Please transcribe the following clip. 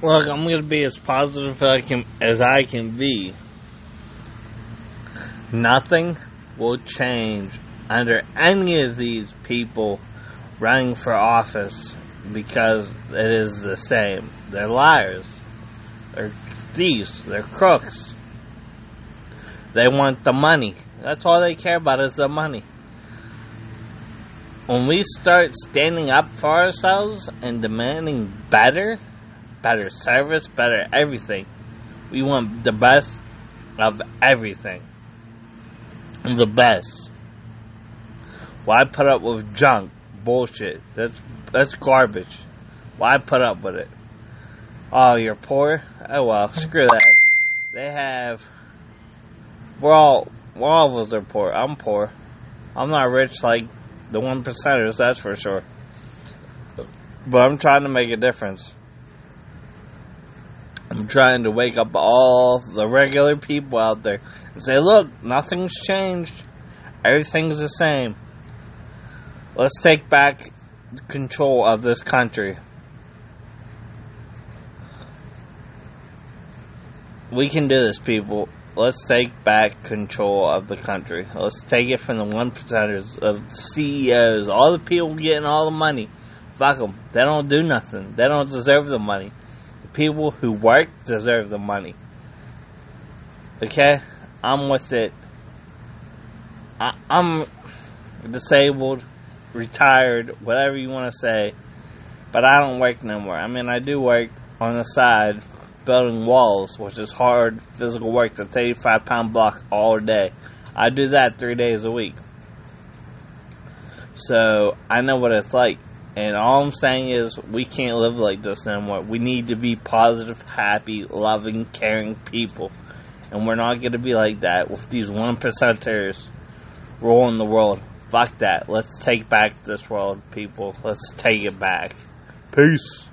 Look, I'm gonna be as positive as I can, as I can be. Nothing will change under any of these people running for office because it is the same. They're liars. They're thieves. They're crooks. They want the money. That's all they care about is the money. When we start standing up for ourselves and demanding better, better service, better everything, we want the best of everything. The best. Why put up with junk? Bullshit. That's that's garbage. Why put up with it? Oh, you're poor? Oh well, screw that. They have we're all we're all of us are poor. I'm poor. I'm not rich like the one percenters, that's for sure. But I'm trying to make a difference. I'm trying to wake up all the regular people out there and say, look, nothing's changed. Everything's the same. Let's take back control of this country. We can do this, people. Let's take back control of the country. Let's take it from the one percenters of CEOs, all the people getting all the money. Fuck them. They don't do nothing. They don't deserve the money. The people who work deserve the money. Okay? I'm with it. I, I'm disabled, retired, whatever you want to say, but I don't work no more. I mean, I do work on the side building walls, which is hard physical work. That's 85 pound block all day. I do that three days a week. So I know what it's like. And all I'm saying is we can't live like this anymore. We need to be positive, happy, loving, caring people. And we're not going to be like that with these one percenters ruling the world. Fuck that. Let's take back this world, people. Let's take it back. Peace.